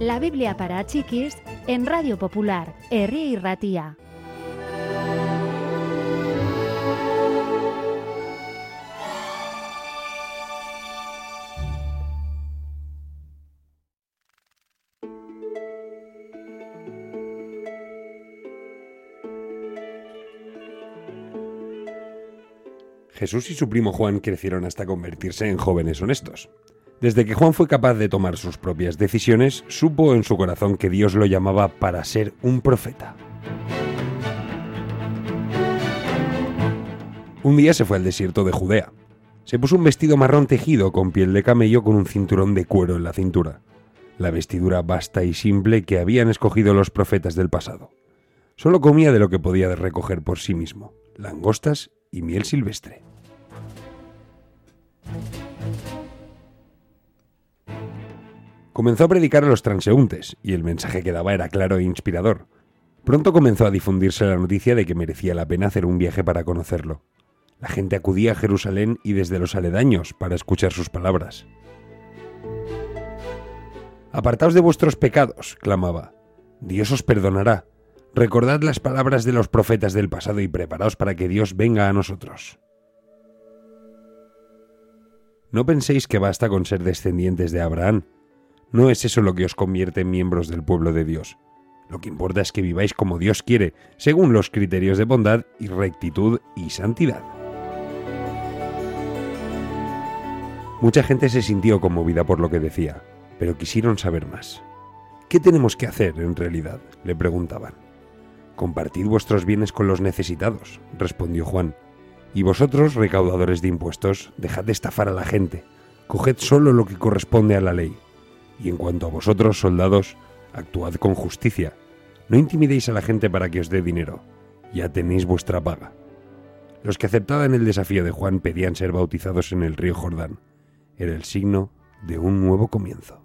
La Biblia para chiquis en Radio Popular, Herri y Ratía. Jesús y su primo Juan crecieron hasta convertirse en jóvenes honestos. Desde que Juan fue capaz de tomar sus propias decisiones, supo en su corazón que Dios lo llamaba para ser un profeta. Un día se fue al desierto de Judea. Se puso un vestido marrón tejido con piel de camello con un cinturón de cuero en la cintura. La vestidura vasta y simple que habían escogido los profetas del pasado. Solo comía de lo que podía recoger por sí mismo, langostas y miel silvestre. Comenzó a predicar a los transeúntes, y el mensaje que daba era claro e inspirador. Pronto comenzó a difundirse la noticia de que merecía la pena hacer un viaje para conocerlo. La gente acudía a Jerusalén y desde los aledaños para escuchar sus palabras. Apartaos de vuestros pecados, clamaba. Dios os perdonará. Recordad las palabras de los profetas del pasado y preparaos para que Dios venga a nosotros. No penséis que basta con ser descendientes de Abraham. No es eso lo que os convierte en miembros del pueblo de Dios. Lo que importa es que viváis como Dios quiere, según los criterios de bondad y rectitud y santidad. Mucha gente se sintió conmovida por lo que decía, pero quisieron saber más. ¿Qué tenemos que hacer en realidad? le preguntaban. Compartid vuestros bienes con los necesitados, respondió Juan. Y vosotros, recaudadores de impuestos, dejad de estafar a la gente, coged solo lo que corresponde a la ley. Y en cuanto a vosotros, soldados, actuad con justicia. No intimidéis a la gente para que os dé dinero. Ya tenéis vuestra paga. Los que aceptaban el desafío de Juan pedían ser bautizados en el río Jordán. Era el signo de un nuevo comienzo.